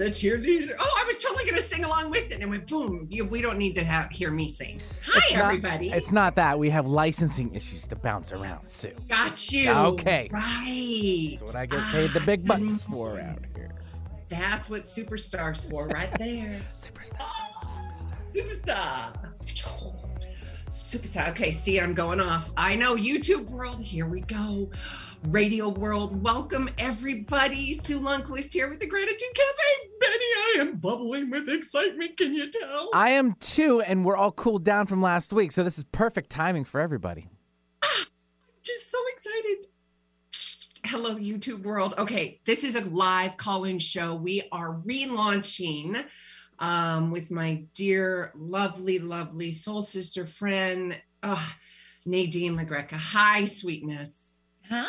A cheerleader. Oh, I was totally going to sing along with it, and went boom. You, we don't need to have hear me sing. Hi, It's not- everybody. It's not that. We have licensing issues to bounce around, Sue. Got you. Okay. Right. That's what I get paid the big Ah, bucks for around here. That's what superstars for, right there. Superstar. Oh, Superstar. Superstar. Superstar. Okay, see, I'm going off. I know YouTube world. Here we go. Radio world. Welcome everybody. Sue Lundquist here with the Gratitude Cafe. Benny, I am bubbling with excitement. Can you tell? I am too, and we're all cooled down from last week, so this is perfect timing for everybody. Ah, I'm just so excited. Hello, YouTube world. Okay, this is a live call in show. We are relaunching um, with my dear, lovely, lovely soul sister friend, uh, Nadine LeGreca. Hi, sweetness. Hi.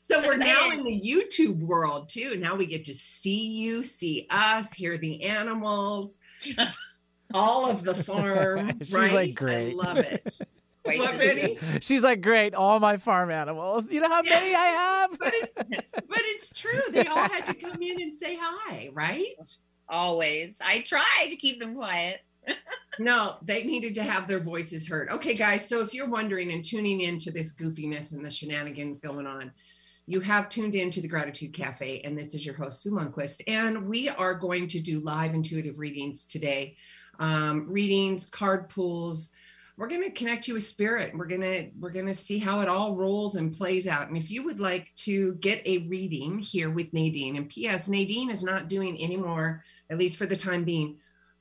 So So we're now in the YouTube world too. Now we get to see you, see us, hear the animals, all of the farm. She's, right? like, I great. love it. Wait, What, Benny? She's like, great, all my farm animals. You know how many I have? but, it, but it's true. They all had to come in and say hi, right? Always. I try to keep them quiet. No, they needed to have their voices heard. Okay, guys. So if you're wondering and tuning into this goofiness and the shenanigans going on, you have tuned in to the Gratitude Cafe, and this is your host, Sue Lundquist. And we are going to do live intuitive readings today. Um, readings, card pulls. We're going to connect you with spirit. We're going to we're going to see how it all rolls and plays out. And if you would like to get a reading here with Nadine, and P.S. Nadine is not doing any more, at least for the time being,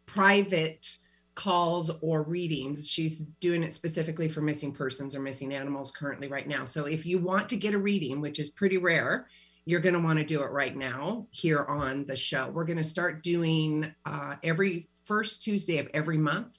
private calls or readings. She's doing it specifically for missing persons or missing animals currently right now. So if you want to get a reading, which is pretty rare, you're going to want to do it right now here on the show. We're going to start doing uh, every first Tuesday of every month.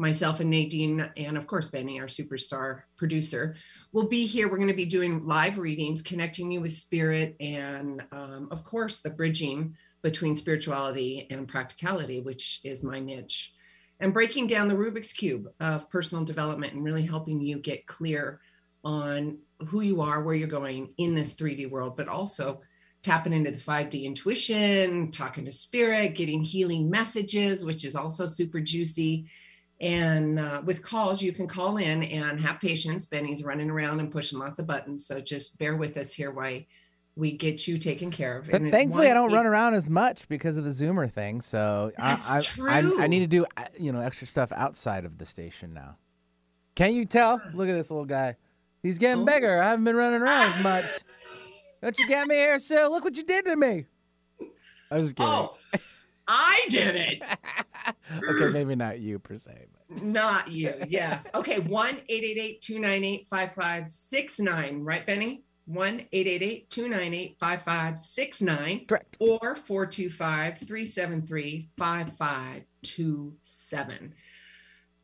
Myself and Nadine, and of course, Benny, our superstar producer, will be here. We're going to be doing live readings, connecting you with spirit, and um, of course, the bridging between spirituality and practicality, which is my niche, and breaking down the Rubik's Cube of personal development and really helping you get clear on who you are, where you're going in this 3D world, but also tapping into the 5D intuition, talking to spirit, getting healing messages, which is also super juicy. And uh, with calls, you can call in and have patience. Benny's running around and pushing lots of buttons. So just bear with us here while we get you taken care of. But And thankfully, I don't eight- run around as much because of the Zoomer thing. So I, I, I, I need to do uh, you know extra stuff outside of the station now. Can't you tell? Look at this little guy. He's getting Oh. bigger. I haven't been running around as much. Don't you get me here, Sue? Look what you did to me. I was kidding. Oh, I did it. okay, maybe not you per se. But. Not you. Yes. Okay. 1 888 298 5569. Right, Benny? 1 888 298 5569 Correct. or 425 373 5527.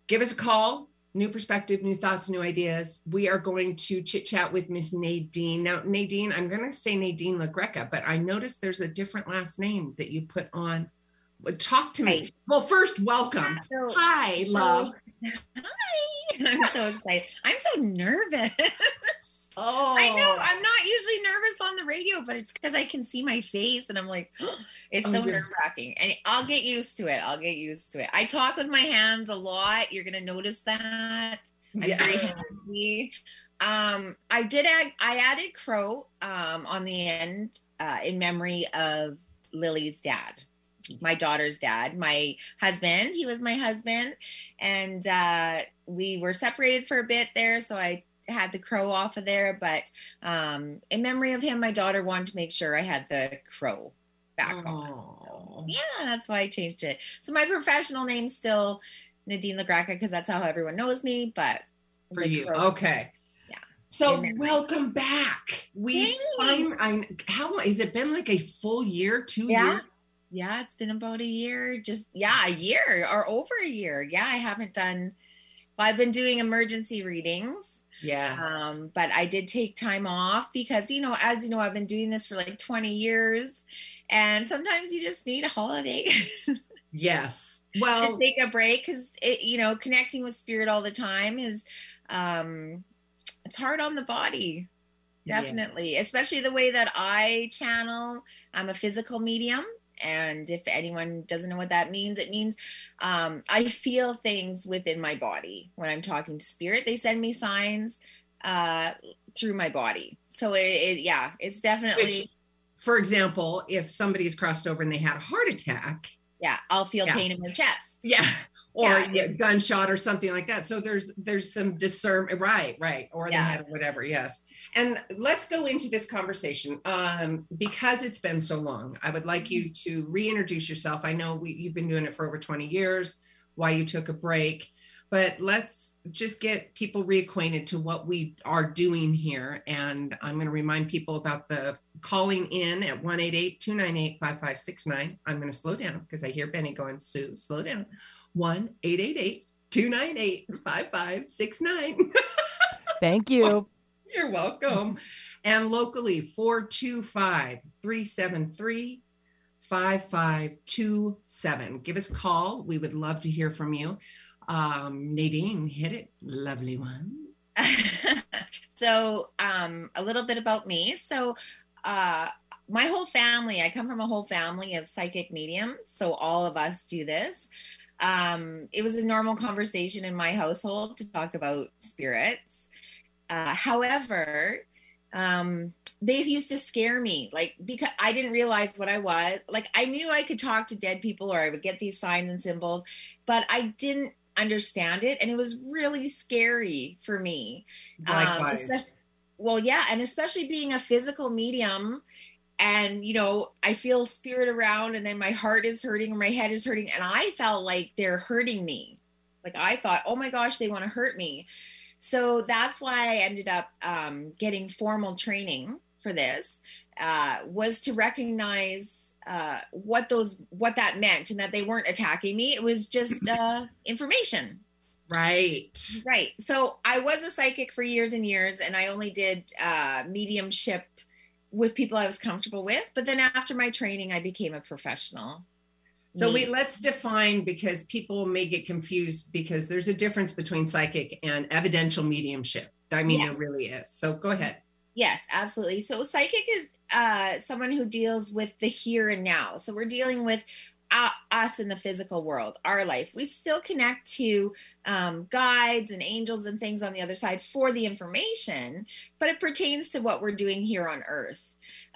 Give us a call. New perspective, new thoughts, new ideas. We are going to chit chat with Miss Nadine. Now, Nadine, I'm going to say Nadine LeGreca, but I noticed there's a different last name that you put on. Uh, talk to me. Right. Well, first, welcome. So, Hi, love. Hi. I'm so excited. I'm so nervous. Oh, I know I'm not usually nervous on the radio, but it's because I can see my face and I'm like, it's Oh, so nerve wracking. And I'll get used to it. I'll get used to it. I talk with my hands a lot. You're gonna notice that. I'm Yeah. very handy. Um, I did add I added crow um on the end uh in memory of Lily's dad, my daughter's dad, my husband. He was my husband, and uh we were separated for a bit there, so I had the crow off of there, but um in memory of him, my daughter wanted to make sure I had the crow back on. Oh. Yeah, that's why I changed it. So my professional name's still Nadine LeGreca because that's how everyone knows me. But For you. Okay. Yeah. So welcome back. We Thanks. find I how long has it been like a full year, two Yeah. years? Yeah, it's been about a year. Just yeah, a year or over a year. Yeah, I haven't done. Well, I've been doing emergency readings. Yes. Um, but I did take time off because, you know, as you know, I've been doing this for like 20 years. And sometimes you just need a holiday yes. Well, to take a break because it, you know, connecting with spirit all the time is um it's hard on the body. Yeah. Definitely. Especially the way that I channel. I'm a physical medium. And if anyone doesn't know what that means, it means um, I feel things within my body when I'm talking to spirit. They send me signs uh, through my body. So it, it yeah, it's definitely for example, if somebody's crossed over and they had a heart attack, yeah. I'll feel Yeah. pain in my chest. yeah, or Yeah. yeah, gunshot or something like that. So there's there's some discern right, right, or the head or whatever. Yes, and let's go into this conversation um, because it's been so long. I would like you to reintroduce yourself. I know we, you've been doing it for over 20 years. Why you took a break, but let's just get people reacquainted to what we are doing here. And I'm going to remind people about the calling in at 188-298-5569. I'm going to slow down because I hear Benny going, Sue, slow down. 1-888-298-5569. Thank you. You're welcome. And locally, 425 373 5527. Give us a call. We would love to hear from you. Um, Nadine, hit it. Lovely one. so um a little bit about me so uh my whole family i come from a whole family of psychic mediums so all of us do this um it was a normal conversation in my household to talk about spirits uh however um they used to scare me like because i didn't realize what i was like i knew i could talk to dead people or i would get these signs and symbols but i didn't understand it and it was really scary for me. Um, well yeah and especially being a physical medium and you know i feel spirit around and then my heart is hurting or my head is hurting and i felt like they're hurting me. Like i thought oh my gosh they want to hurt me. So that's why i ended up um, getting formal training for this uh, was to recognize uh, what those what that meant and that they weren't attacking me it was just uh, information right. Right. So I was a psychic for years and years, and I only did uh, mediumship with people I was comfortable with. But then after my training, I became a professional. So we let's define because people may get confused because there's a difference between psychic and evidential mediumship. I mean, there really is. So go ahead. Yes, absolutely. So psychic is uh, someone who deals with the here and now. So we're dealing with uh, us in the physical world, our life. We still connect to um, guides and angels and things on the other side for the information, but it pertains to what we're doing here on Earth.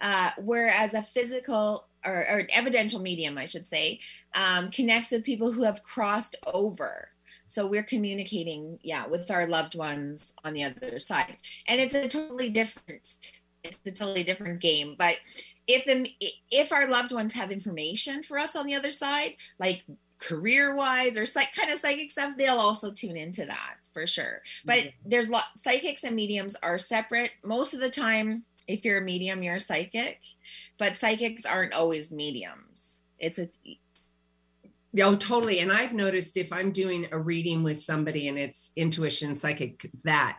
Uh, whereas a physical or, or an evidential medium, I should say, um, connects with people who have crossed over. So we're communicating, yeah, with our loved ones on the other side and it's a totally different it's a totally different game but if the if our loved ones have information for us on the other side like career wise or psych, kind of psychic stuff they'll also tune into that for sure. But mm-hmm. there's lot psychics and mediums are separate. Most of the time if you're a medium you're a psychic but psychics aren't always mediums. It's a Yeah, oh, totally. And I've noticed if I'm doing a reading with somebody and it's intuition, psychic, that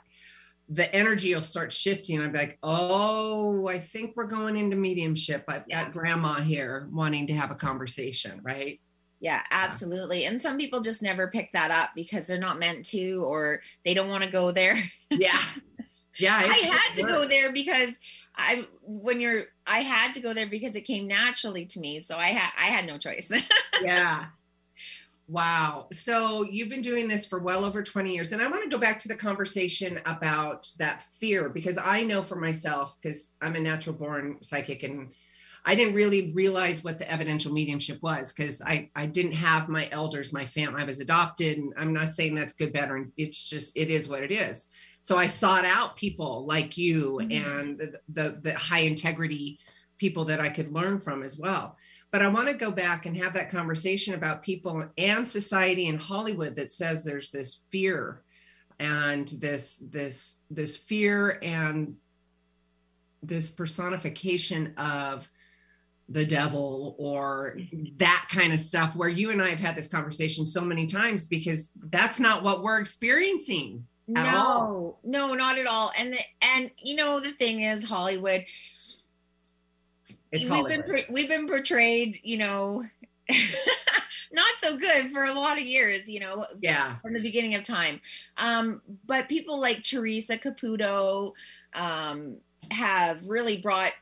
the energy will start shifting. I'm like, oh, I think we're going into mediumship. I've Yeah. got grandma here wanting to have a conversation, right? Yeah, absolutely. And some people just never pick that up because they're not meant to or they don't want to go there. Yeah. Yeah. I had to go there because I when you're I had to go there because it came naturally to me. So I had I had no choice. Yeah. Wow. So you've been doing this for well over 20 years. And I want to go back to the conversation about that fear because I know for myself, because I'm a natural born psychic and I didn't really realize what the evidential mediumship was because I, I didn't have my elders, my family, I was adopted. And I'm not saying that's good, better. And it's just, it is what it is. So I sought out people like you Mhm. and the, the, the high integrity people that I could learn from as well. But I want to go back and have that conversation about people and society in Hollywood that says there's this fear and this this this fear and this personification of the devil or that kind of stuff where you and I have had this conversation so many times because that's not what we're experiencing no, all. no, not at all. And the, and you know the thing is Hollywood. It's we've Hollywood. been we've been portrayed, you know, not so good for a lot of years, you know, yeah. from the beginning of time. Um, but people like Teresa Caputo um, have really brought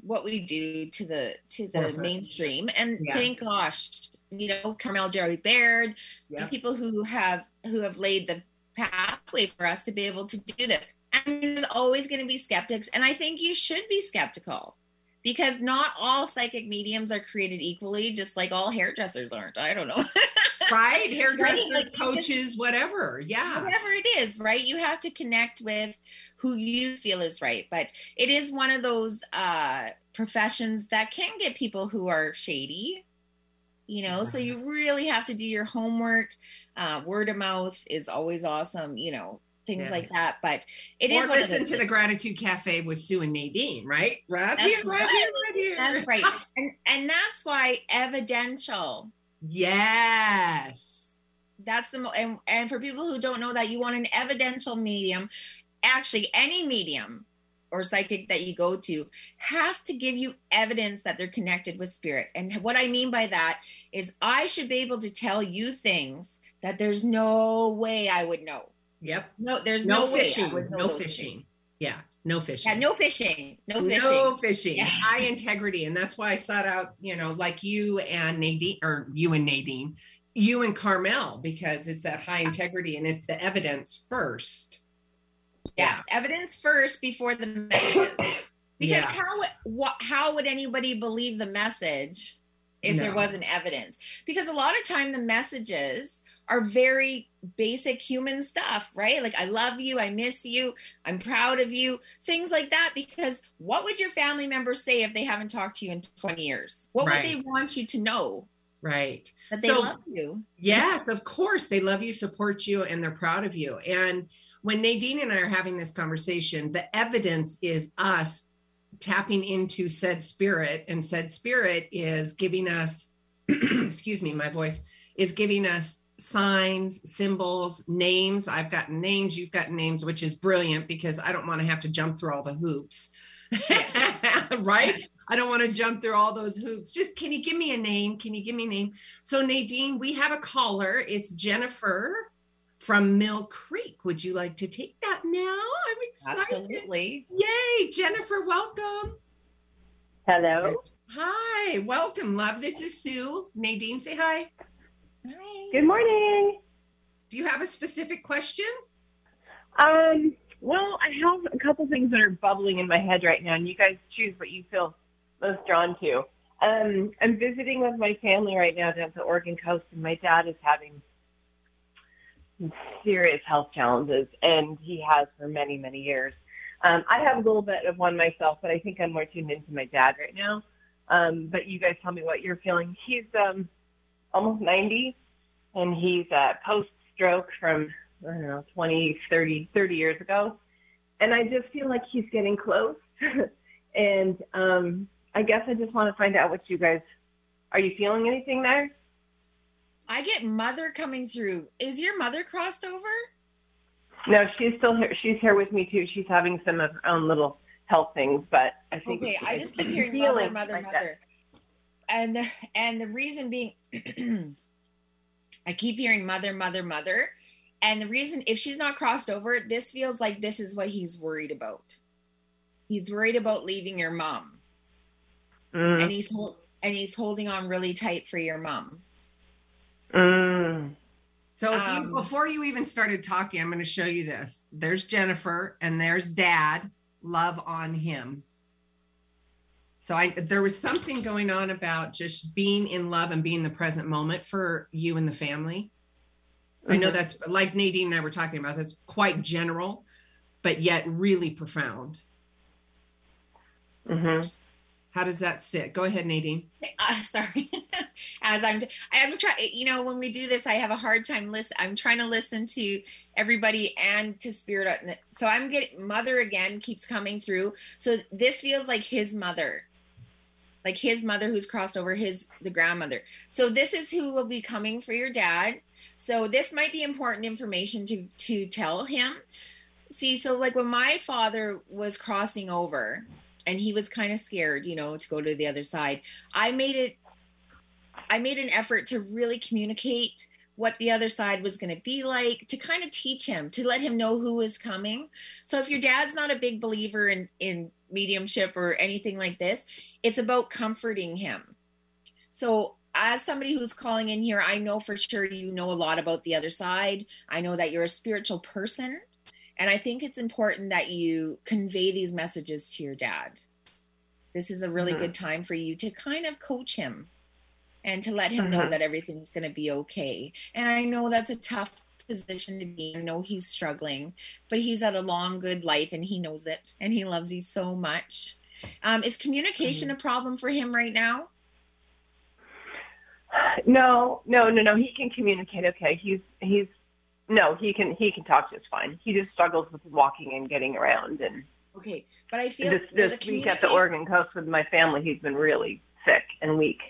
what we do to the to the Forefront. mainstream, and Yeah. thank gosh, you know, Carmel Joy Baird, Yeah. the people who have who have laid the pathway for us to be able to do this. And there's always going to be skeptics, and I think you should be skeptical because not all psychic mediums are created equally, just like all hairdressers aren't. I don't know. right hairdressers Like, you coaches whatever yeah whatever it is, right? You have to connect with who you feel is right. But it is one of those uh, professions that can get people who are shady, you know, so you really have to do your homework. Uh, word of mouth is always awesome, you know, things Yeah. like that. But it or is one of those. to the gratitude cafe with sue and nadine right right That's here right, right. here right here That's right. And, and that's why evidential yes that's the mo- and, and for people who don't know that you want an evidential medium actually any medium or psychic that you go to has to give you evidence that they're connected with spirit and what i mean by that is i should be able to tell you things that there's no way i would know yep no there's no, no, fishing no fishing things. yeah no fishing yeah no fishing no fishing No fishing. Yeah. High integrity. And that's why I sought out, you know, like you and Nadine, or you and Nadine, you and Carmel, because it's that high integrity and it's the evidence first. Yes, evidence first before the messages. Because Yeah. how how would anybody believe the message if there wasn't evidence? Because a lot of time the messages are very basic human stuff, right? Like I love you, I miss you, I'm proud of you, things like that. Because what would your family members say if they haven't talked to you in 20 years? What Right. would they want you to know? Right. That they So- love you. Yes, of course. They love you, support you, and they're proud of you. And when Nadine and I are having this conversation, the evidence is us tapping into said spirit, and said spirit is giving us, excuse me, my voice is giving us signs, symbols, names. I've gotten names, you've gotten names, which is brilliant because I don't want to have to jump through all the hoops. right? I don't want to jump through all those hoops. Just can you give me a name? Can you give me a name? So, Nadine, we have a caller. It's Jennifer from Mill Creek. Would you like to take that now? I'm excited. Absolutely. Yay, Jennifer, welcome. Hello. Hi, welcome, love. This is Sue. Nadine, say hi. Hi. Good morning. Do you have a specific question? Um, well, I have a couple things that are bubbling in my head right now, and you guys choose what you feel most drawn to. Um, I'm visiting with my family right now down at the Oregon coast, and my dad is having serious health challenges, and he has for many, many years. Um, I have a little bit of one myself, but I think I'm more tuned into my dad right now. Um, but you guys tell me what you're feeling. He's um, almost 90, and he's uh, post-stroke from I don't know, 20, 30, 30 years ago. And I just feel like he's getting close. and um, I guess I just want to find out what you guys are you feeling anything there? I get mother coming through. Is your mother crossed over? No, she's still here. She's here with me too. She's having some of her own little health things, but I think Okay, I just keep hearing mother, mother, like that. Mother. And the, and the reason being I keep hearing mother, mother, mother. And the reason if she's not crossed over, this feels like this is what he's worried about. He's worried about leaving your mom. Mm, And he's hol- and he's holding on really tight for your mom. mm. So if you, Um, before you even started talking, I'm going to show you this. There's Jennifer and there's Dad. Love on him. So I there was something going on about just being in love and being the present moment for you and the family. I know Mhm. that's like Nadine and I were talking about. That's quite general, but yet really profound. Mhm. How does that sit? Go ahead, Nadine. uh, sorry as i'm i'm trying you know when we do this i have a hard time listen i'm trying to listen to everybody and to spirit so i'm getting mother again keeps coming through so this feels like his mother like his mother who's crossed over his the grandmother. So this is who will be coming for your dad. So this might be important information to to tell him. See so like when my father was crossing over and he was kind of scared you know to go to the other side i made it i made an effort to really communicate what the other side was going to be like to kind of teach him to let him know who is coming. So if your dad's not a big believer in in mediumship or anything like this it's about comforting him so as somebody who's calling in here i know for sure you know a lot about the other side i know that you're a spiritual person and I think it's important that you convey these messages to your dad. This is a really mm-hmm. good time for you to kind of coach him and to let him mm-hmm. know that everything's going to be okay. And I know that's a tough position to be. I know he's struggling, but he's had a long, good life and he knows it and he loves you so much. Um, is communication mm-hmm. a problem for him right now? No, no, no, no. He can communicate. Okay, he's he's no, he can he can talk just fine. He just struggles with walking and getting around and okay. But I feel this, this week at the Oregon coast with my family, he's been really sick and weak.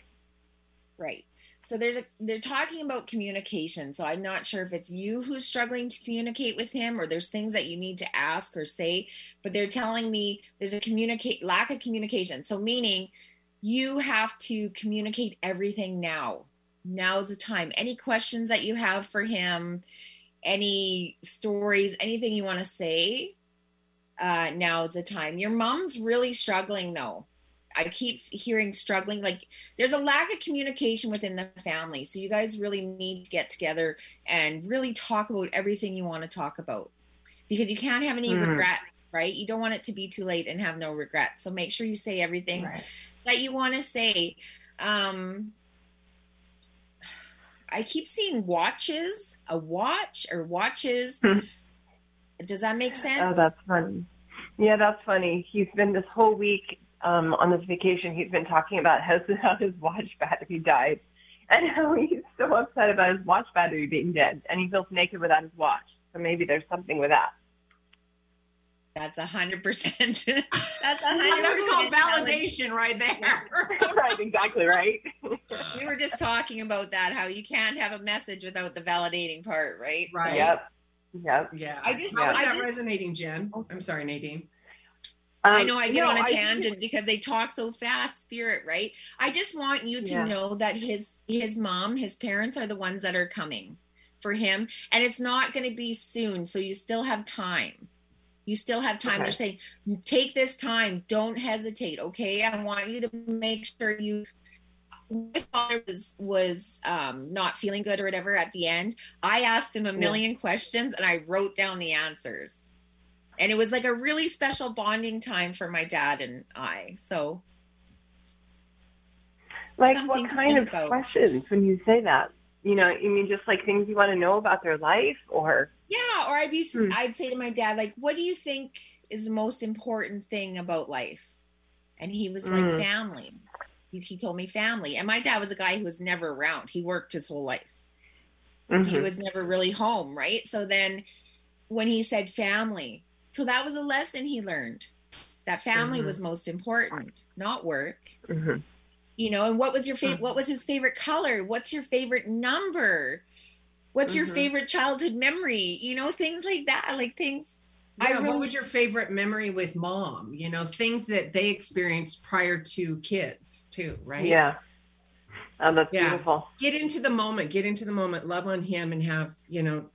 Right. So there's a they're talking about communication. So I'm not sure if it's you who's struggling to communicate with him or there's things that you need to ask or say, but they're telling me there's a communicate lack of communication. So meaning you have to communicate everything now. Now is the time. Any questions that you have for him, any stories, anything you want to say, uh, now is the time. Your mom's really struggling though. I keep hearing struggling. Like there's a lack of communication within the family. So you guys really need to get together and really talk about everything you want to talk about because you can't have any mm. regrets, right? You don't want it to be too late and have no regrets. So make sure you say everything right. that you want to say. Um, I keep seeing watches, a watch or watches. Hmm. Does that make sense? Oh, that's funny. Yeah, that's funny. He's been this whole week um, on this vacation. He's been talking about how, how his watch battery died, and how he's so upset about his watch battery being dead, and he feels naked without his watch. So maybe there's something with that. That's a hundred percent. That's a hundred percent validation right there. right, exactly right. we were just talking about that, how you can't have a message without the validating part, right? Right. So, yep. Yep. Yeah. I just how is that just, resonating, Jen? I'm sorry, Nadine. Um, I know I get no, on a tangent because they talk so fast, spirit, right? I just want you to yeah. know that his his mom, his parents are the ones that are coming for him, and it's not going to be soon, so you still have time you still have time. Okay. They're saying, take this time. Don't hesitate. Okay. I want you to make sure you. My father was was um, not feeling good or whatever at the end. I asked him a million yeah. questions and I wrote down the answers, and it was like a really special bonding time for my dad and I. So, like what kind of about. questions when you say that? You know, you mean just like things you want to know about their life, or yeah, or I'd be hmm. I'd say to my dad like, "What do you think is the most important thing about life?" And he was like, mm. "Family." He, he, told me family. And my dad was a guy who was never around. He worked his whole life. Mm-hmm. He was never really home, right? So then when he said family, so that was a lesson he learned. That family mm-hmm. was most important, not work. Mm-hmm. You know, and what was your favorite? Mm. What was his favorite color? What's your favorite number? What's mm-hmm. your favorite childhood memory? You know, things like that, like things. Yeah, really... what was your favorite memory with mom? You know, things that they experienced prior to kids, too, right? Yeah. Oh, that's yeah. beautiful. Get into the moment, get into the moment, love on him, and have, you know,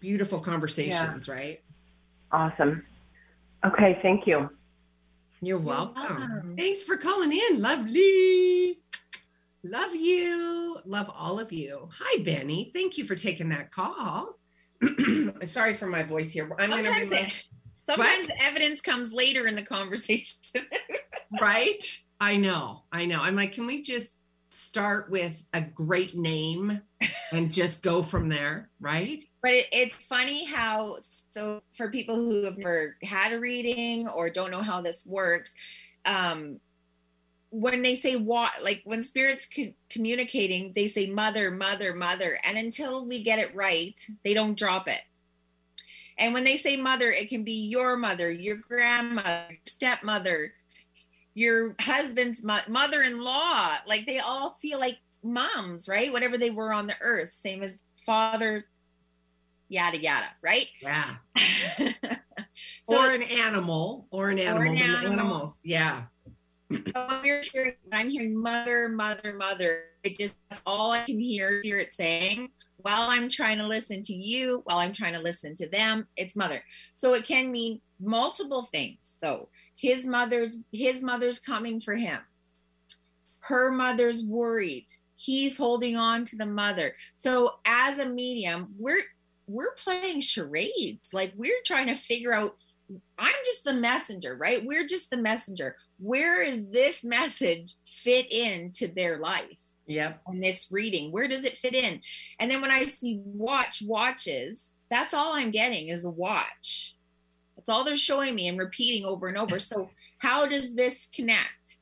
beautiful conversations, yeah. right? Awesome. Okay, thank you. You're welcome. You're welcome. Thanks for calling in. Lovely. Love you. Love all of you. Hi, Benny. Thank you for taking that call. Sorry for my voice here. I'm going to. Re- sometimes the evidence comes later in the conversation. right? I know. I know. I'm like, can we just start with a great name and just go from there, right? But it, it's funny how, so for people who have never had a reading or don't know how this works, um when they say what like when spirits co- communicating they say mother mother mother and until we get it right they don't drop it and when they say mother it can be your mother your grandmother stepmother your husband's mo- mother-in-law like they all feel like moms right whatever they were on the earth same as father, yada yada, right? Yeah. so or an animal, or an animal. an animal. Animals. Yeah. when you're hearing, I'm hearing mother, mother, mother. It just that's all I can hear hear it saying while I'm trying to listen to you, while I'm trying to listen to them. It's mother. So it can mean multiple things. though. His mother's his mother's coming for him. Her mother's worried. He's holding on to the mother. So as a medium, we're we're playing charades. Like we're trying to figure out I'm just the messenger, right? We're just the messenger. Where is this message fit into their life? Yep. On this reading, where does it fit in? And then when I see watch watches, that's all I'm getting is a watch. That's all they're showing me and repeating over and over. So how does this connect?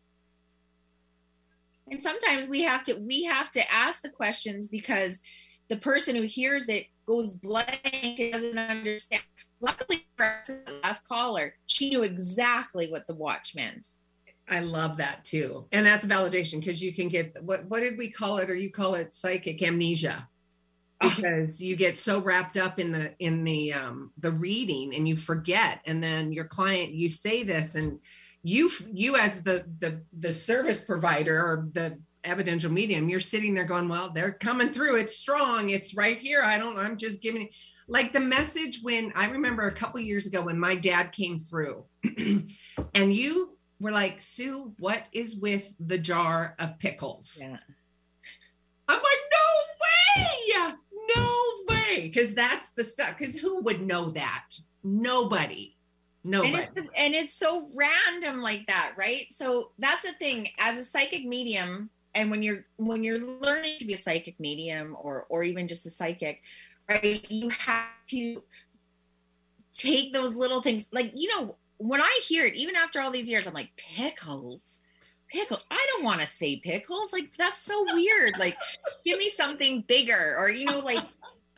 And sometimes we have to we have to ask the questions because the person who hears it goes blank and doesn't understand. Luckily for us, the last caller, she knew exactly what the watch meant. I love that too. And that's validation because you can get what what did we call it or you call it psychic amnesia because you get so wrapped up in the in the um the reading and you forget and then your client you say this and you you as the the the service provider or the evidential medium you're sitting there going well they're coming through. It's strong. It's right here. I don't i'm just giving like the message when i remember a couple years ago when my dad came through and you were like sue what is with the jar of pickles? Yeah. i'm like no way because that's the stuff because who would know that nobody nobody And it's the, and it's so random like that, right? So that's the thing. As a psychic medium, and when you're when you're learning to be a psychic medium or or even just a psychic, right? You have to take those little things. Like you know, when I hear it, even after all these years, I'm like pickles. Pickle. I don't want to say pickles. Like that's so weird. Like, give me something bigger, or you know, like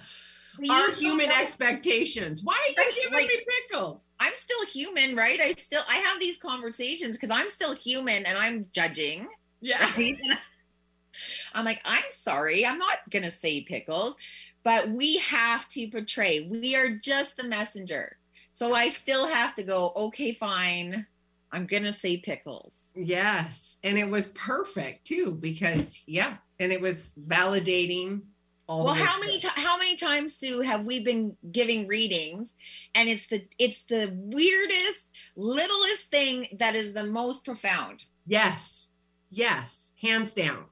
our human know- expectations why are you giving like- me pickles I'm still human, right? I still I have these conversations because I'm still human and I'm judging. yeah Right? I'm like, I'm sorry, I'm not gonna say pickles, but we have to portray. We are just the messenger. So I still have to go, okay, fine. I'm gonna say pickles. yes and it was perfect too because yeah and it was validating all Well, how many ti- how many times, Sue, have we been giving readings, and it's the it's the weirdest, littlest thing that is the most profound. Yes, yes, hands down.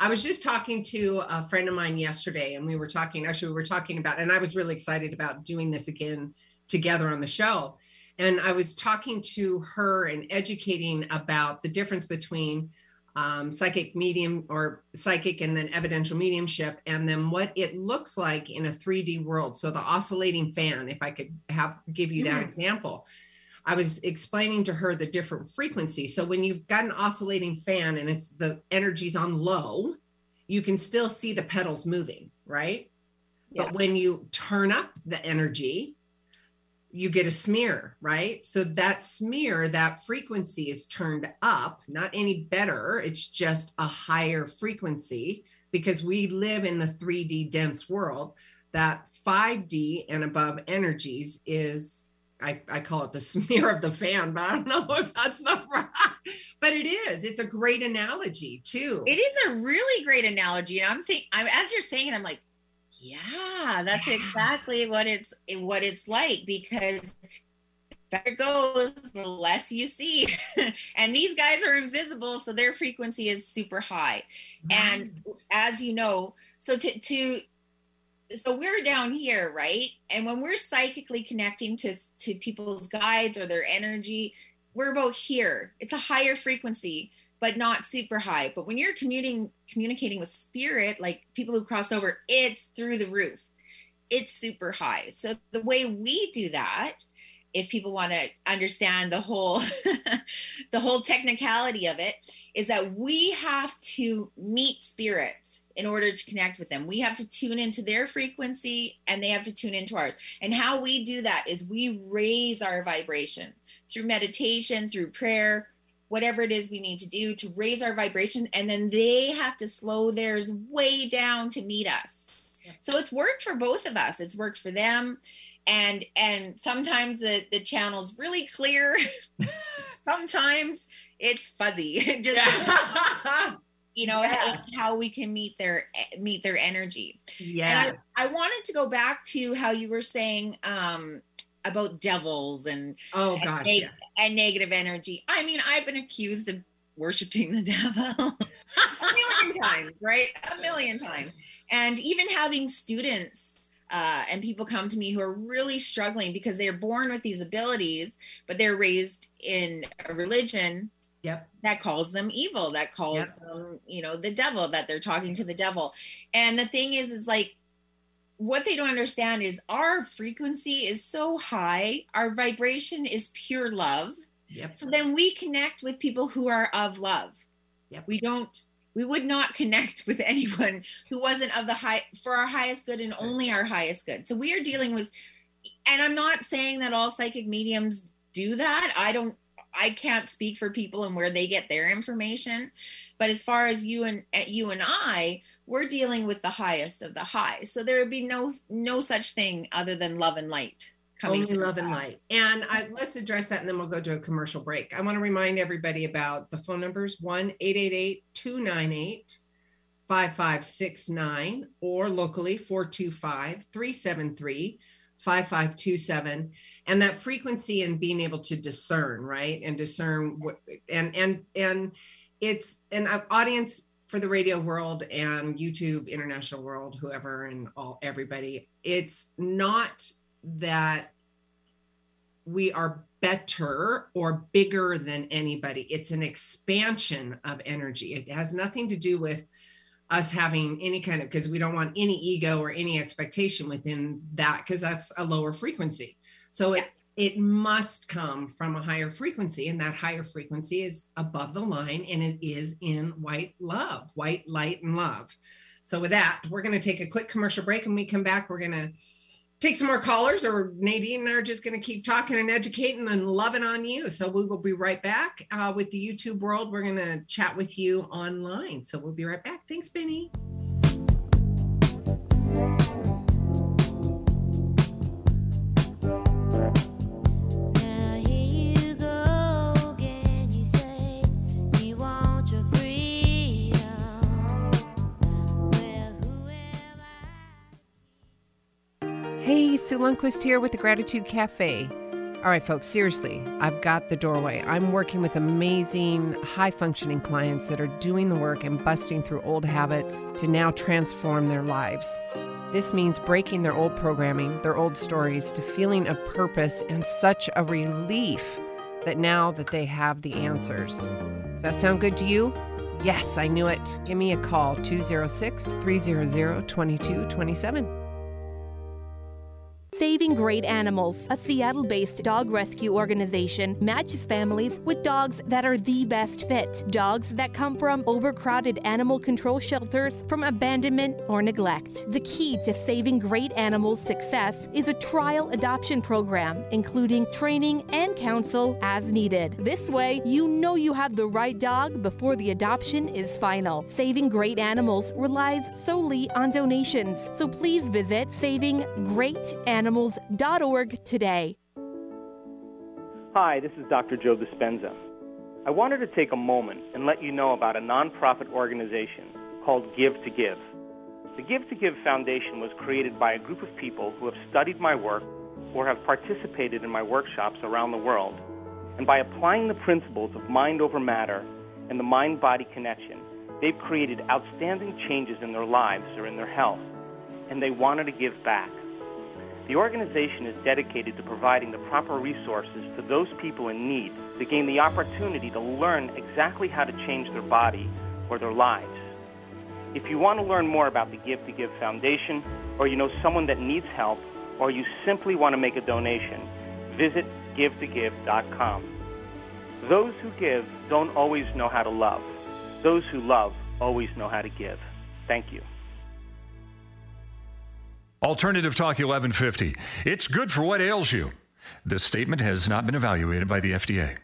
I was just talking to a friend of mine yesterday, and we were talking. Actually, we were talking about, and I was really excited about doing this again together on the show. And I was talking to her and educating about the difference between um, psychic medium or psychic and then evidential mediumship, and then what it looks like in a 3D world. So the oscillating fan, if I could have give you that Mhm. example. I was explaining to her the different frequencies. So when you've got an oscillating fan and it's the energy's on low, you can still see the pedals moving, right? Yeah. But when you turn up the energy, you get a smear, right? So that smear, that frequency is turned up, not any better. It's just a higher frequency because we live in the 3D dense world. That 5D and above energies is I, I call it the smear of the fan, but I don't know if that's the right. But it is. It's a great analogy too. It is a really great analogy, and I'm thinking, as you're saying it, I'm like, yeah, that's exactly what it's what it's like because the better goes, the less you see, and these guys are invisible, so their frequency is super high. and as you know so to to so we're down here right? And when we're psychically connecting to to people's guides or their energy we're about here. It's a higher frequency but not super high. But when you're commuting communicating with spirit like people who crossed over it's through the roof. It's super high. So the way we do that if people want to understand the whole the whole technicality of it is that we have to meet spirit in order to connect with them. We have to tune into their frequency and they have to tune into ours. And how we do that is we raise our vibration through meditation through prayer whatever it is we need to do to raise our vibration and then they have to slow theirs way down to meet us. So it's worked for both of us. It's worked for them. And and sometimes the the channel's really clear. Sometimes it's fuzzy. Just you know Yeah. how we can meet their meet their energy. Yeah and I, I wanted to go back to how you were saying um about devils and oh and, neg- yeah. and negative energy. I mean i've been accused of worshiping the devil a million times right? A million times. And even having students uh, and people come to me who are really struggling because they're born with these abilities but they're raised in a religion yep. that calls them evil that calls Yep. them you know the devil that they're talking to the devil. And the thing is is like what they don't understand is our frequency is so high our vibration is pure love. Yep. So then we connect with people who are of love. Yep. we don't we would not connect with anyone who wasn't of the high for our highest good and only our highest good. So we are dealing with and i'm not saying that all psychic mediums do that. I don't i can't speak for people and where they get their information. But as far as you and you and i we're dealing with the highest of the high so there would be no no such thing other than love and light coming Only love and light. And I, let's address that and then we'll go to a commercial break. I want to remind everybody about the phone numbers 1 888 298 5569 or locally 425 373 5527 and that frequency and being able to discern right and discern what and and and it's an uh, audience for the radio world and youtube international world whoever and all everybody it's not that we are better or bigger than anybody. It's an expansion of energy. It has nothing to do with us having any kind of because we don't want any ego or any expectation within that because that's a lower frequency. So it it must come from a higher frequency and that higher frequency is above the line and it is in white love, white light and love. So with that, we're going to take a quick commercial break. And we come back we're going to take some more callers or nadine and i are just going to keep talking and educating and loving on you. So we will be right back uh, with the youtube world. We're going to chat with you online. So we'll be right back. Thanks benny sue lundquist here with the gratitude cafe all right folks seriously i've got the doorway i'm working with amazing high functioning clients that are doing the work and busting through old habits to now transform their lives This means breaking their old programming, their old stories, to feeling of purpose and such a relief that now that they have the answers. Does that sound good to you? Yes, I knew it. Give me a call 206 300 2227. Saving Great Animals, a Seattle based dog rescue organization, matches families with dogs that are the best fit. Dogs that come from overcrowded animal control shelters, from abandonment or neglect. The key to Saving Great Animals' success is a trial adoption program, including training and counsel as needed. This way, you know you have the right dog before the adoption is final. Saving Great Animals relies solely on donations, so please visit savinggreatanimals.org today. Hi, this is Dr. Joe Dispenza. I wanted to take a moment and let you know about a nonprofit organization called Give to Give. The Give to Give Foundation was created by a group of people who have studied my work or have participated in my workshops around the world. And by applying the principles of mind over matter and the mind body connection, they've created outstanding changes in their lives or in their health. And they wanted to give back. The organization is dedicated to providing the proper resources to those people in need to gain the opportunity to learn exactly how to change their body or their lives. If you want to learn more about the Give to Give Foundation, or you know someone that needs help, or you simply want to make a donation, visit givetogive.com. Those who give don't always know how to love. Those who love always know how to give. Thank you. Alternative Talk 1150. It's good for what ails you. This statement has not been evaluated by the FDA.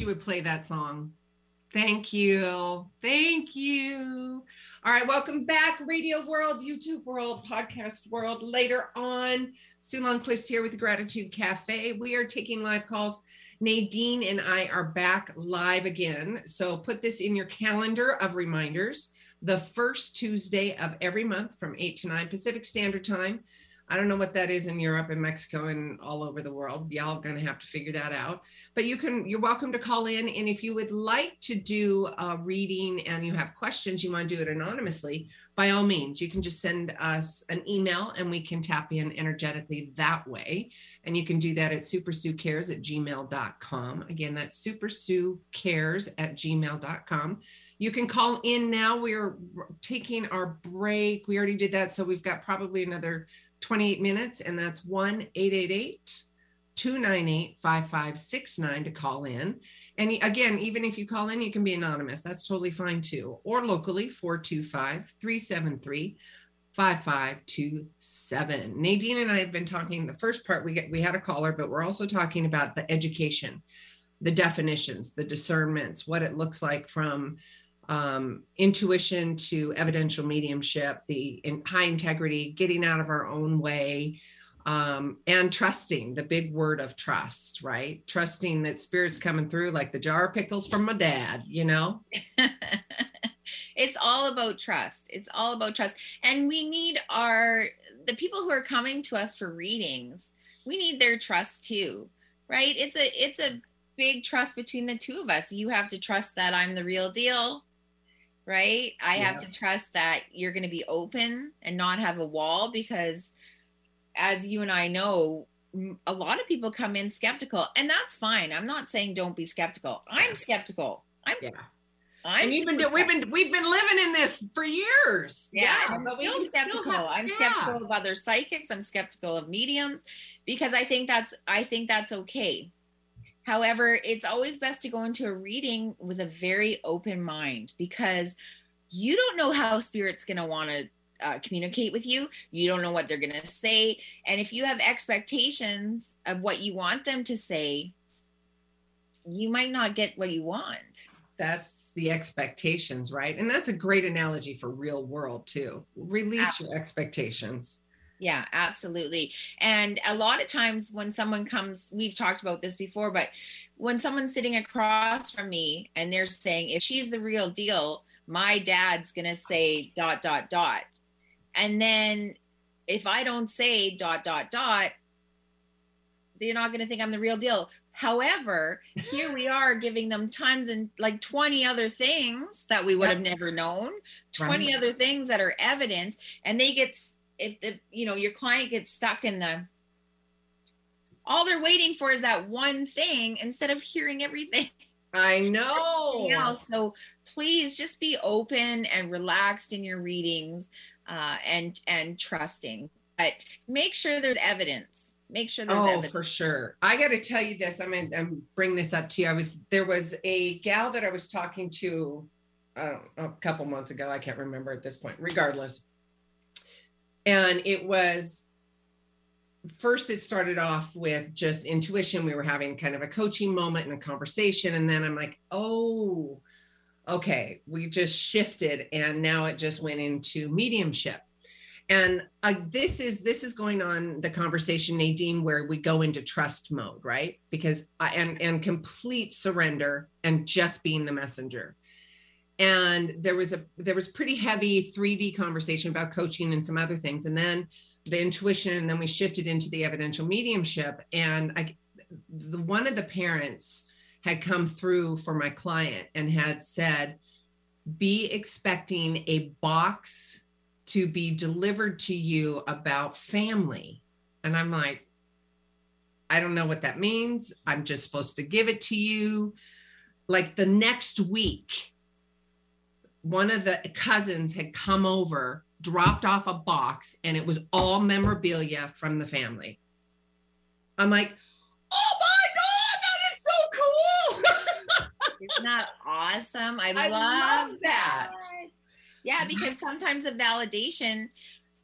You would play that song. Thank you. Thank you. All right, welcome back, Radio World, YouTube World, Podcast World. Later on, Sue Lundquist here with the Gratitude Cafe. We are taking live calls. Nadine and I are back live again. So put this in your calendar of reminders. The first Tuesday of every month from 8 to 9 Pacific Standard Time. I don't know what that is in Europe and Mexico and all over the world. Y'all gonna have to figure that out. But you can, you're welcome to call in. And if you would like to do a reading and you have questions, you want to do it anonymously, by all means, you can just send us an email and we can tap in energetically that way. And you can do that at supersuecares at gmail.com. Again, that's supersuecares at gmail.com. You can call in now. We're taking our break. We already did that. So we've got probably another 28 minutes, and that's 1 888 298 5569 to call in. And again, even if you call in, you can be anonymous. That's totally fine too. Or locally, 425 373 5527. Nadine and I have been talking. The first part, we, get, we had a caller, but we're also talking about the education, the definitions, the discernments, what it looks like from um, intuition to evidential mediumship, the in, high integrity, getting out of our own way, um, and trusting the big word of trust, right? Trusting that spirit's coming through like the jar of pickles from my dad, you know? it's all about trust. It's all about trust. And we need our, the people who are coming to us for readings, we need their trust too, right? It's a, it's a, big trust between the two of us. You have to trust that I'm the real deal right? I Yeah. have to trust that you're going to be open and not have a wall because, as you and I know, a lot of people come in skeptical, and that's fine. I'm not saying don't be skeptical. I'm skeptical. I'm. Yeah. I'm and been, we've been, we've been living in this for years. yeah, and but I'm we still skeptical. have- I'm yeah. skeptical of other psychics. I'm skeptical of mediums because I think that's I think that's okay. However, it's always best to go into a reading with a very open mind because you don't know how spirit's going to want to uh, communicate with you. You don't know what they're going to say, and if you have expectations of what you want them to say, you might not get what you want. That's the expectations, right? And that's a great analogy for real world too. Release your expectations. Yeah, absolutely. And a lot of times when someone comes, we've talked about this before, but when someone's sitting across from me and they're saying, if she's the real deal, my dad's going to say dot, dot, dot. And then if I don't say dot, dot, dot, they're not going to think I'm the real deal. However, here we are giving them tons and like 20 other things that we would have never known, 20 Right. other things that are evidence, and they get if the you know your client gets stuck in the all they're waiting for is that one thing instead of hearing everything I know. else. So please just be open and relaxed in your readings uh, and and trusting. But make sure there's evidence. Make sure there's oh, evidence. for sure. I got to tell you this. I'm going to bring this up to you. I was there was a gal that I was talking to know, a couple months ago. I can't remember at this point. Regardless, and it was first it started off with just intuition. We were having kind of a coaching moment and a conversation. And then i'm like oh okay we just shifted and now it just went into mediumship. And uh, this is this is going on the conversation nadine where we go into trust mode right? Because I, and and complete surrender and just being the messenger and there was a there was pretty heavy 3d conversation about coaching and some other things and then the intuition and then we shifted into the evidential mediumship and i the one of the parents had come through for my client and had said, be expecting a box to be delivered to you about family. And I'm like, I don't know what that means. I'm just supposed to give it to you. Like the next week, one of the cousins had come over, dropped off a box, and it was all memorabilia from the family. I'm like, oh my God, that is so cool. Isn't that awesome? I, I love, love that. Yeah, because sometimes the validation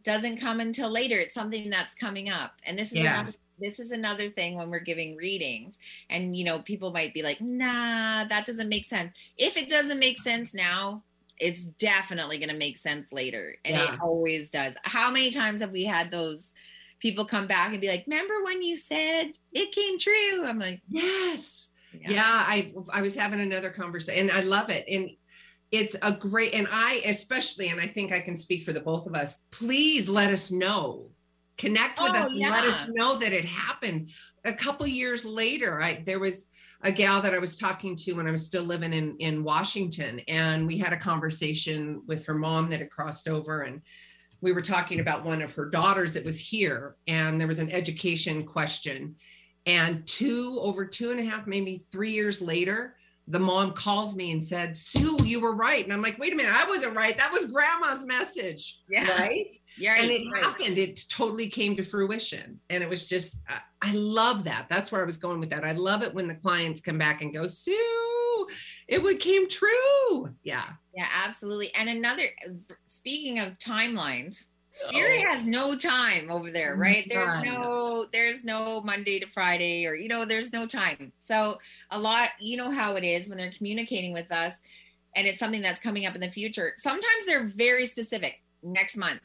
doesn't come until later. It's something that's coming up. And this is Yeah. another this is another thing when we're giving readings. And you know, people might be like, nah, that doesn't make sense. If it doesn't make sense now, it's definitely gonna make sense later. And Yeah. it always does. How many times have we had those people come back and be like, remember when you said it came true? I'm like, yes. yeah. i i was having another conversation and i love it and it's a great and i especially and i think i can speak for the both of us please let us know connect with Oh, us and let us know that it happened a couple years later i there was a gal that i was talking to when i was still living in in washington and we had a conversation with her mom that had crossed over and we were talking about one of her daughters that was here and there was an education question. And two, over two and a half, maybe three years later, the mom calls me and said, Sue, you were right. And I'm like, wait a minute, I wasn't right. That was grandma's message. Yeah. Right. Yeah, and it right. happened. It totally came to fruition. And it was just, I, I love that. That's where I was going with that. I love it when the clients come back and go, Sue, it would came true. Yeah. Yeah, absolutely. And another, speaking of timelines, Spirit Oh. has no time over there, right? There's no, there's no Monday to Friday, or you know, there's no time. So a lot, you know how it is when they're communicating with us, and it's something that's coming up in the future. Sometimes they're very specific. Next month,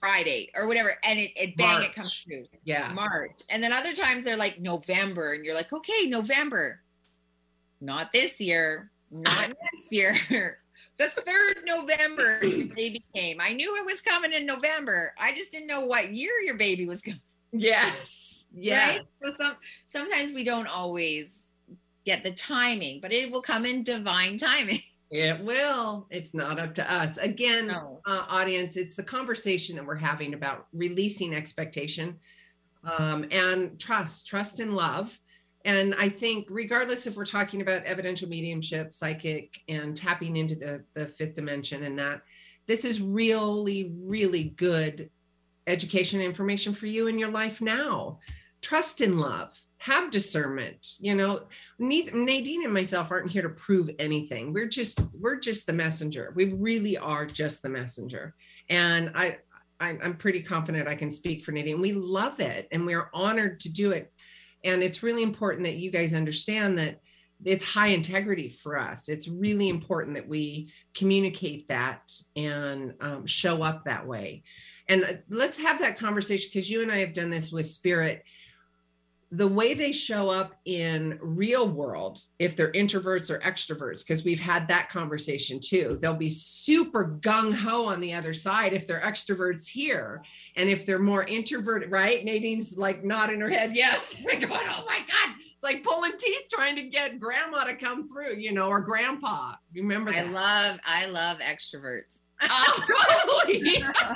Friday, or whatever, and it, it bang, it comes through. Yeah. March. And then other times they're like November, and you're like, okay, November. Not this year, not next year. The third November your baby came. I knew it was coming in November. I just didn't know what year your baby was coming. Yes. Yeah. Right? So some sometimes we don't always get the timing, but it will come in divine timing. It will. It's not up to us. Again, No. uh, audience, it's the conversation that we're having about releasing expectation um, and trust, trust and love. And I think, regardless if we're talking about evidential mediumship, psychic, and tapping into the, the fifth dimension, and that this is really, really good education information for you in your life now. Trust in love, have discernment. You know, Nadine and myself aren't here to prove anything. We're just we're just the messenger. We really are just the messenger. And I, I I'm pretty confident I can speak for Nadine. We love it and we're honored to do it. And it's really important that you guys understand that it's high integrity for us. It's really important that we communicate that and um, show up that way. And uh, let's have that conversation because you and I have done this with spirit the way they show up in real world if they're introverts or extroverts because we've had that conversation too. They'll be super gung-ho on the other side if they're extroverts here. And if they're more introverted right? Nadine's like nodding her head yes. Going oh my god. It's like pulling teeth trying to get grandma to come through you know or grandpa. Remember I love I love extroverts. Oh?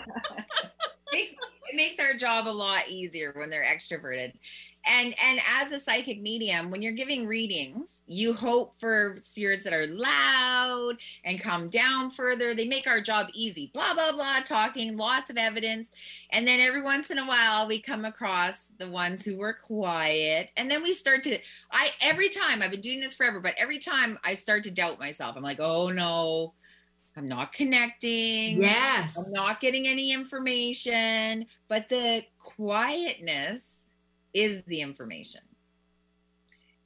It makes our job a lot easier when they're extroverted. And and as a psychic medium, when you're giving readings, you hope for spirits that are loud and come down further. They make our job easy. Blah blah blah, talking lots of evidence, and then every once in a while we come across the ones who were quiet, and then we start to. I every time I've been doing this forever, but every time I start to doubt myself. I'm like, oh no, I'm not connecting. yes I'm not getting any information, but the quietness is the information.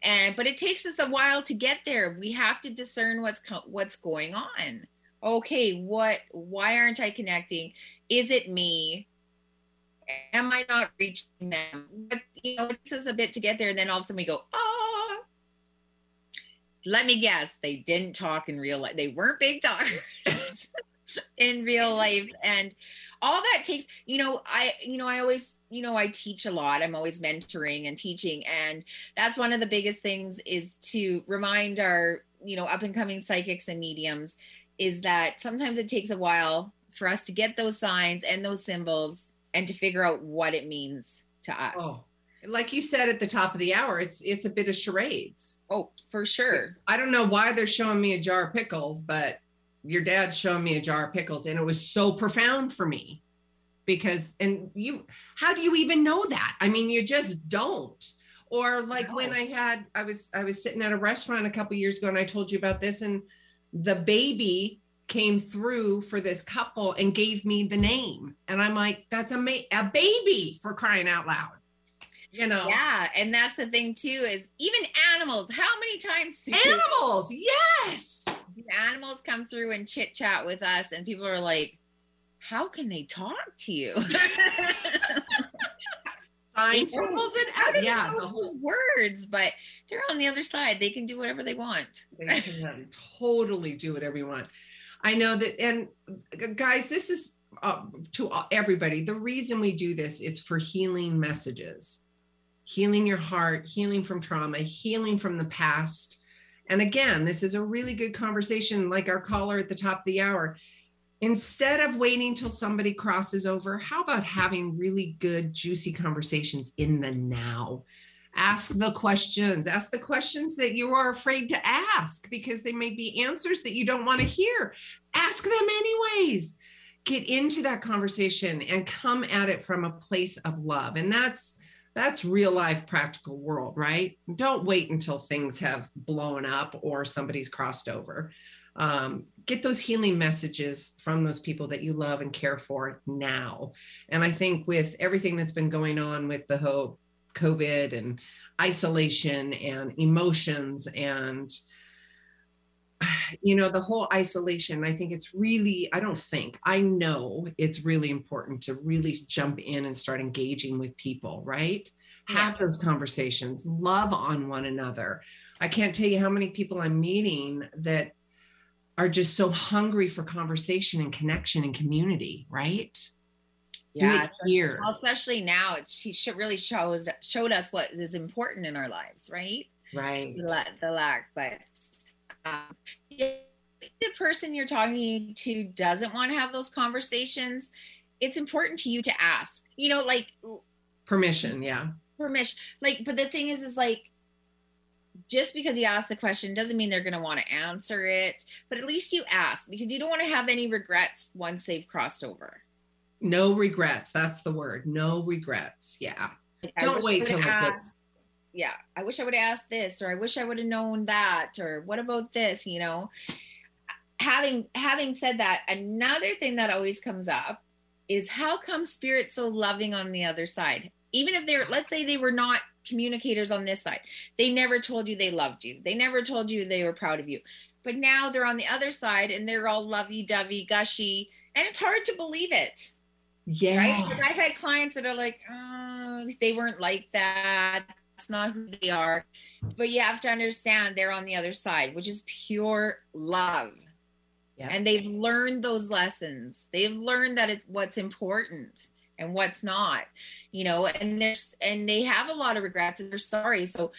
And but it takes us a while to get there. We have to discern what's what's going on. Okay, what why aren't I connecting? Is it me? Am I not reaching them? But you know, it takes us a bit to get there, and then all of a sudden we go, oh. Let me guess, they didn't talk in real life. They weren't big talkers in real life. And all that takes you know i you know i always you know i teach a lot. I'm always mentoring and teaching. And that's one of the biggest things is to remind our you know up and coming psychics and mediums is that sometimes it takes a while for us to get those signs and those symbols and to figure out what it means to us. Oh, like you said at the top of the hour, it's it's a bit of charades. oh for sure. I don't know why they're showing me a jar of pickles, but your dad showing me a jar of pickles, and it was so profound for me because and you how do you even know that? I mean, you just don't. Or like when I had I was I was sitting at a restaurant a couple years ago and I told you about this and the baby came through for this couple and gave me the name and I'm like that's a ma- a baby for crying out loud. You know. yeah and that's the thing too is even animals how many times Animals. Yes. Animals come through and chit chat with us and people are like how can they talk to you Sign symbols and how do yeah, the whole those words but they're on the other side they can do whatever they want They can totally do whatever you want. I know that, and guys, this is uh, to everybody. The reason we do this is for healing messages, healing your heart, healing from trauma, healing from the past. And again, this is a really good conversation, like our caller at the top of the hour. Instead of waiting till somebody crosses over, how about having really good, juicy conversations in the now? ask the questions ask the questions that you are afraid to ask because they may be answers that you don't want to hear ask them anyways get into that conversation and come at it from a place of love and that's that's real life practical world right? Don't wait until things have blown up or somebody's crossed over. Um, get those healing messages from those people that you love and care for now. And i think with everything that's been going on with the whole COVID and isolation and emotions and you know the whole isolation i think it's really i don't think i know it's really important to really jump in and start engaging with people right? Have those conversations love on one another. I can't tell you how many people i'm meeting that are just so hungry for conversation and connection and community right? It especially- especially now it she really shows showed us what is important in our lives right? Right. The, the lack but um, if the person you're talking to doesn't want to have those conversations it's important to you to ask you know like permission yeah. Permission like but the thing is is like just because you ask the question doesn't mean they're going to want to answer it but at least you ask because you don't want to have any regrets once they've crossed over. No regrets that's the word no regrets yeah. Like, Don't wait till asked- yeah i wish i would have asked this or i wish i would have known that or what about this you know? Having having said that another thing that always comes up is how come spirit's so loving on the other side? Even if they're let's say they were not communicators on this side they never told you they loved you they never told you they were proud of you. But now they're on the other side and they're all lovey-dovey gushy and it's hard to believe it. Yeah. Right? I've had clients that are like, oh, they weren't like that. That's not who they are. But you have to understand they're on the other side, which is pure love. Yeah. And they've learned those lessons. They've learned that it's what's important and what's not, you know, and there's and they have a lot of regrets and they're sorry. So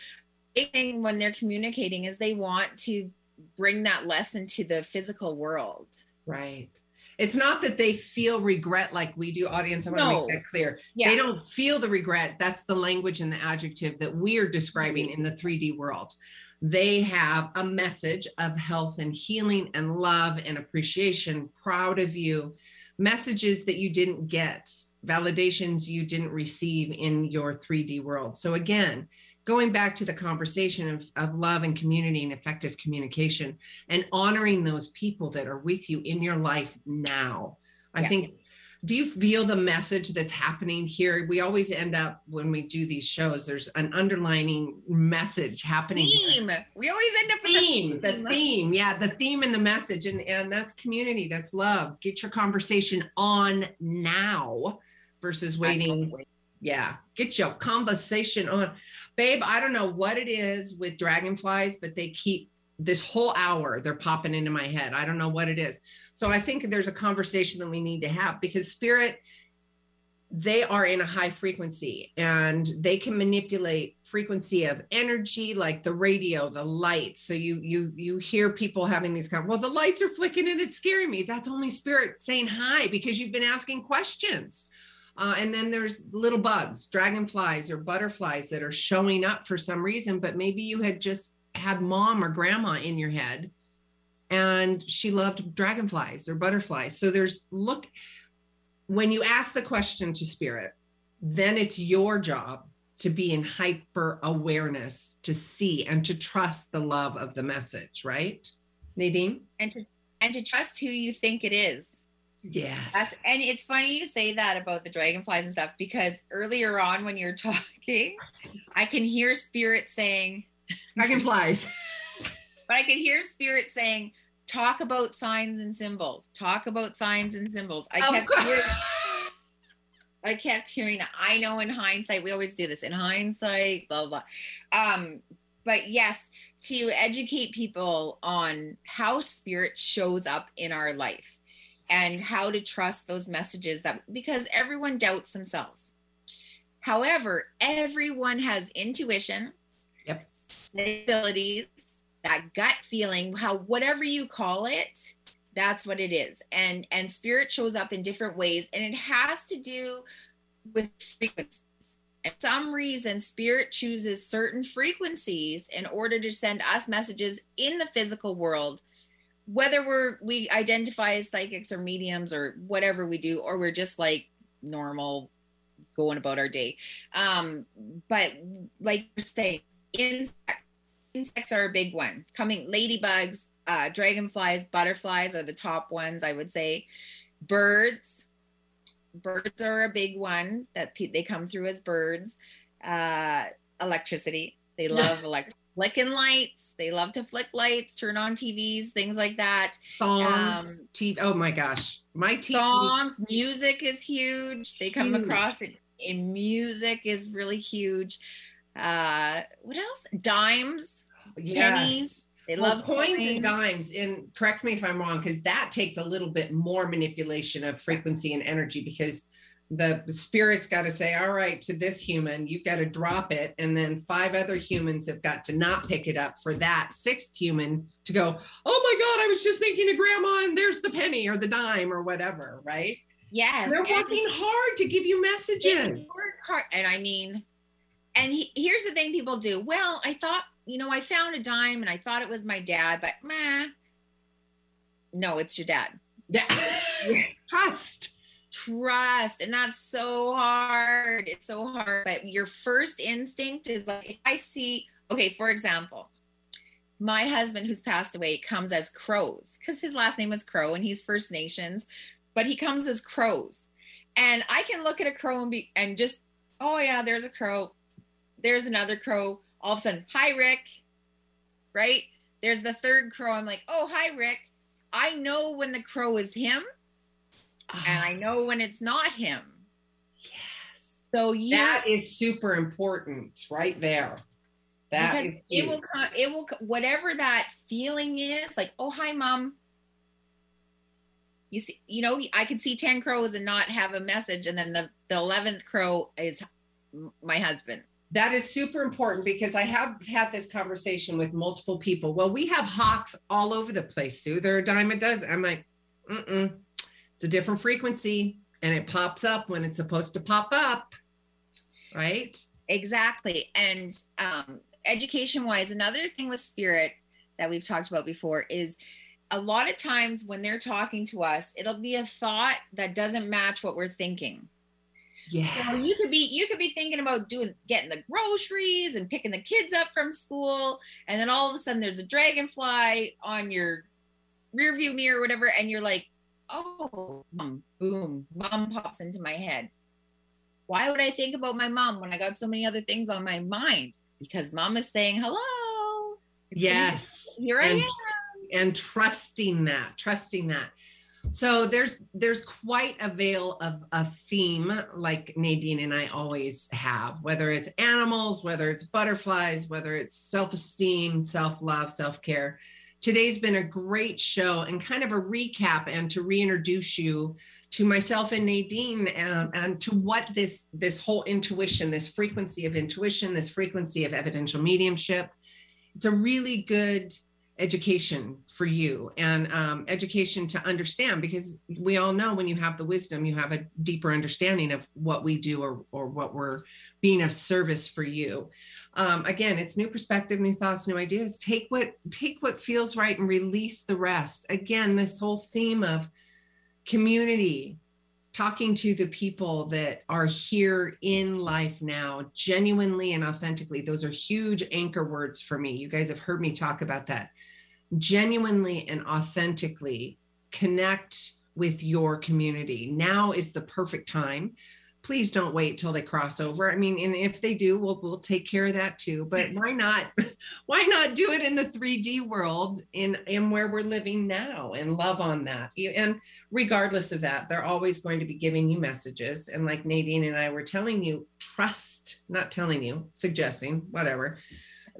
big thing when they're communicating is they want to bring that lesson to the physical world. right it's not that they feel regret like we do audience. I want to make that clear. Yeah. they don't feel the regret. That's the language and the adjective that we're describing in the mm-hmm. 3d world. They have a message of health and healing and love and appreciation proud of you. Messages that you didn't get validations you didn't receive in your 3d world. So again going back to the conversation of, of love and community and effective communication and honoring those people that are with you in your life now. I Yes. think do you feel the message that's happening here? We always end up when we do these shows there's an underlining message happening here. Theme. We always end up with a theme the theme. yeah the theme and the message. And and that's community that's love. Get your conversation on now versus waiting. yeah get your conversation on babe i don't know what it is with dragonflies but they keep this whole hour they're popping into my head. I don't know what it is. So I think there's a conversation that we need to have because spirit they are in a high frequency and they can manipulate frequency of energy like the radio the lights so you you you hear people having these kind well the lights are flicking and it's scaring me that's only spirit saying hi because you've been asking questions uh, and then there's little bugs dragonflies or butterflies that are showing up for some reason but maybe you had just had mom or grandma in your head and she loved dragonflies or butterflies so there's look when you ask the question to spirit, then it's your job to be in hyper awareness to see and to trust the love of the message, right? Nadine? and to and to trust who you think it is. Yes. That's and it's funny you say that about the dragonflies and stuff because earlier on when you're talking, I can hear spirit saying dragonflies. but I can hear spirit saying, talk about signs and symbols. Talk about signs and symbols. I Of kept hearing I kept hearing that. I know in hindsight, we always do this in hindsight, blah blah. blah. Um, but yes, to educate people on how spirit shows up in our life and how to trust those messages that because everyone doubts themselves. However, everyone has intuition, Yep. abilities, that gut feeling, how whatever you call it, that's what it is. And and spirit shows up in different ways, and it has to do with frequencies. And some reason, spirit chooses certain frequencies in order to send us messages in the physical world whether we're we identify as psychics or mediums or whatever we do or we're just like normal going about our day. Um but like you're saying insect, insects are a big one. Coming ladybugs uh dragonflies butterflies are the top ones i would say. Birds birds are a big one that pe- they come through as birds. Uh electricity they love elect flicking lights they love to flick lights turn on tvs things like that Songs, Um, TV. Oh my gosh. My TV. songs music is huge they come Huge. across it in music is really huge uh what else dimes pennies. they Well, love coins coins. and dimes. And correct me if I'm wrong, because that takes a little bit more manipulation of frequency and energy because the spirit's got to say, all right, to this human, you've got to drop it. And then five other humans have got to not pick it up for that sixth human to go, oh my God, I was just thinking of grandma and there's the penny or the dime or whatever, right? yes They're working hard to give you messages. hard. And I mean, and he, here's the thing people do. Well, I thought, you know, I found a dime and I thought it was my dad, but meh. No, it's your dad. Yeah. Trust. Trust. And that's so hard. It's so hard. But your first instinct is like, if I see, okay, for example, my husband who's passed away comes as crows because his last name is crow and he's first nations but he comes as crows and i can look at a crow and be and just oh yeah there's a crow there's another crow all of a sudden hi rick right there's the third crow i'm like oh hi rick i know when the crow is him and i know when it's not him Yes. so you That is super important right there. That is it huge. will come it will whatever that feeling is like oh hi mom you see you know i can see 10 crows and not have a message and then the the 11th crow is my husband That is super important because I have had this conversation with multiple people. Well, we have hawks all over the place, Sue. They're a dime a dozen. I'm like, mm-mm. It's a different frequency and it pops up when it's supposed to pop up. Right? exactly and um education wise another thing with spirit that we've talked about before is a lot of times when they're talking to us it'll be a thought that doesn't match what we're thinking Yeah. So you could be you could be thinking about doing getting the groceries and picking the kids up from school, and then all of a sudden there's a dragonfly on your rear view mirror or whatever, and you're like, oh, mom, boom, mom pops into my head. Why would I think about my mom when I got so many other things on my mind? Because mom is saying hello. It's yes. Here I And- am. and trusting that, trusting that. So there's there's quite a veil of a theme like Nadine and I always have, whether it's animals, whether it's butterflies, whether it's self-esteem, self-love, self-care. Today's been a great show and kind of a recap and to reintroduce you to myself and Nadine and, and to what this this whole intuition, this frequency of intuition, this frequency of evidential mediumship. It's a really good education for you and um, education to understand because we all know when you have the wisdom you have a deeper understanding of what we do or, or what we're being of service for you. Um, again it's new perspective new thoughts new ideas. Take what take what feels right and release the rest. Again this whole theme of community talking to the people that are here in life now genuinely and authentically those are huge anchor words for me. You guys have heard me talk about that. Genuinely and authentically connect with your community. Now is the perfect time please don't wait till they cross over. I mean and if they do we'll, we'll take care of that too but why not why not do it in the 3d world in in where we're living now and love on that? And regardless of that they're always going to be giving you messages. And like nadine and i were telling you trust not telling you suggesting whatever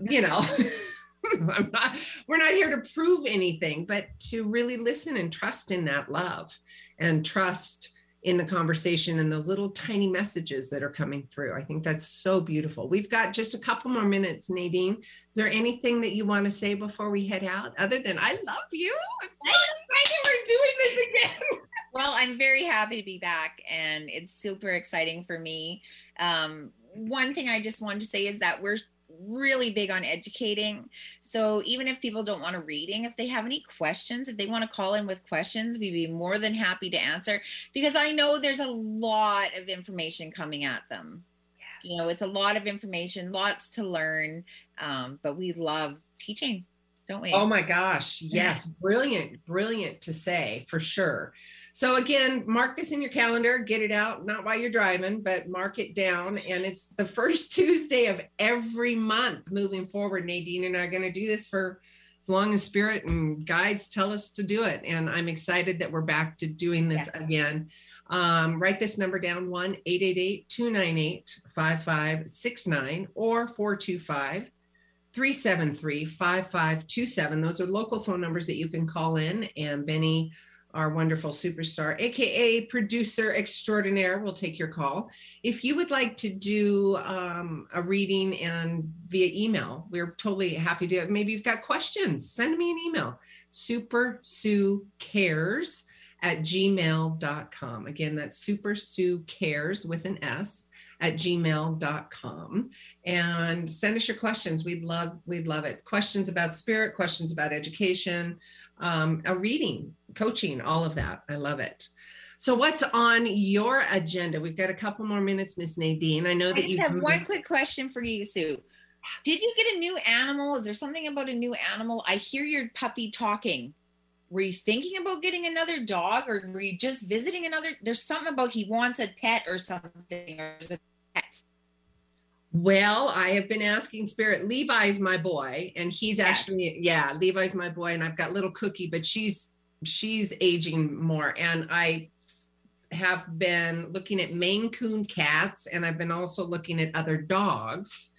you know i'm not we're not here to prove anything but to really listen and trust in that love and trust in the conversation and those little tiny messages that are coming through. I think that's so beautiful. We've got just a couple more minutes, Nadine. Is there anything that you want to say before we head out other than I love you? I'm so excited we're doing this again. Well, I'm very happy to be back, and it's super exciting for me. Um, one thing I just wanted to say is that we're really big on educating. So even if people don't want a reading, if they have any questions, if they want to call in with questions, we'd be more than happy to answer because I know there's a lot of information coming at them. You know, it's a lot of information, lots to learn, um, but we love teaching, don't we? Oh my gosh. Yes. Brilliant. Brilliant to say for sure. So again, mark this in your calendar, get it out, not while you're driving, but mark it down. And it's the first Tuesday of every month moving forward. Nadine and I are going to do this for as long as spirit and guides tell us to do it. And I'm excited that we're back to doing this again. Um, write this number down 1 888 298 5569 or 425 373 5527. Those are local phone numbers that you can call in. And Benny, our wonderful superstar, AKA producer extraordinaire, will take your call. If you would like to do um, a reading and via email, we're totally happy to. Maybe you've got questions, send me an email. Super Sue Cares at gmail.com. Again, that's Super Sue Cares with an S at gmail.com and send us your questions we'd love we'd love it questions about spirit questions about education um, a reading coaching all of that i love it so what's on your agenda we've got a couple more minutes miss nadine i know I that just you have one quick question for you, Sue. Did you get a new animal? Is there something about a new animal? I hear your puppy talking. Were you thinking about getting another dog or were you just visiting another? There's something about he wants a pet or something or is it pet? Well, I have been asking Spirit. Levi's my boy, and he's actually yeah, Levi's my boy, and I've got little Cookie, but she's she's aging more, and I have been looking at Maine Coon cats, and I've been also looking at other dogs.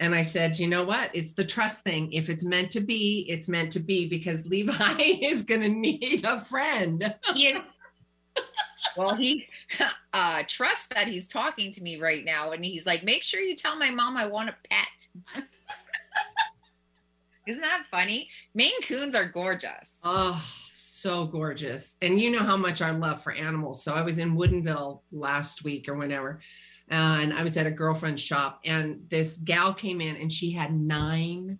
And I said, you know what? It's the trust thing. If it's meant to be, it's meant to be because Levi is going to need a friend. He is. Well, he uh, trusts that he's talking to me right now, and he's like, "Make sure you tell my mom I want a pet." Isn't that funny? Maine Coons are gorgeous. Oh, so gorgeous. And you know how much I love for animals. So I was in Woodinville last week or whenever, and I was at a girlfriend's shop, and this gal came in and she had nine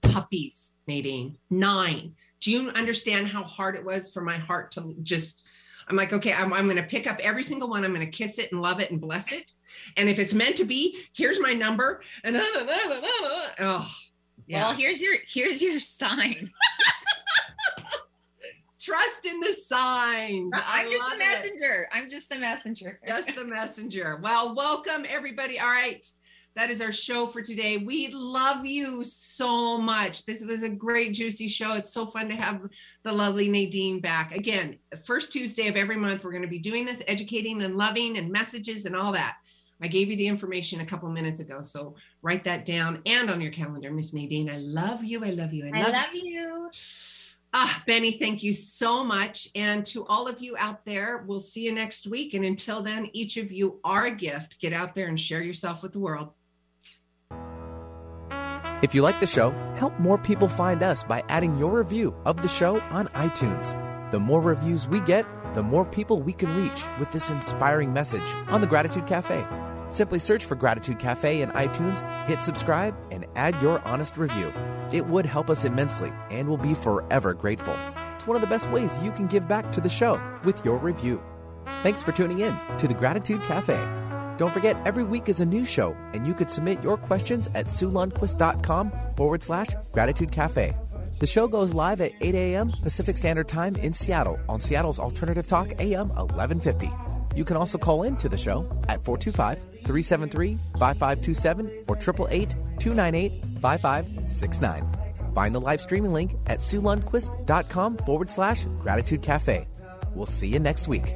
puppies, Nadine. Nine. Do you understand how hard it was for my heart to just? I'm like, okay, I'm, I'm going to pick up every single one. I'm going to kiss it and love it and bless it. And if it's meant to be, here's my number. And uh, uh, uh, oh, yeah. Well, here's your here's your sign. trust in the signs. I'm just the it. messenger. I'm just the messenger. Just the messenger. Well, welcome everybody. All right. That is our show for today. We love you so much. This was a great, juicy show. It's so fun to have the lovely Nadine back. Again, first Tuesday of every month, we're going to be doing this, educating and loving and messages and all that. I gave you the information a couple minutes ago, so write that down and on your calendar, Miss Nadine. I love you. I love you. I I love, love you. Ah, Benny, thank you so much. And to all of you out there, we'll see you next week. And until then, each of you are a gift. Get out there and share yourself with the world. If you like the show, help more people find us by adding your review of the show on iTunes. The more reviews we get, the more people we can reach with this inspiring message on the Gratitude Cafe. Simply search for Gratitude Cafe in iTunes, hit subscribe, and add your honest review. It would help us immensely and we'll be forever grateful. It's one of the best ways you can give back to the show with your review. Thanks for tuning in to the Gratitude Cafe. Don't forget, every week is a new show, and you could submit your questions at SueLundquist.com forward slash Gratitude Cafe. The show goes live at 8 a.m. Pacific Standard Time in Seattle on Seattle's Alternative Talk AM 1150. You can also call in to the show at 425 373 5527 or 888 298 5569. Find the live streaming link at SueLundquist.com forward slash Gratitude Cafe. We'll see you next week.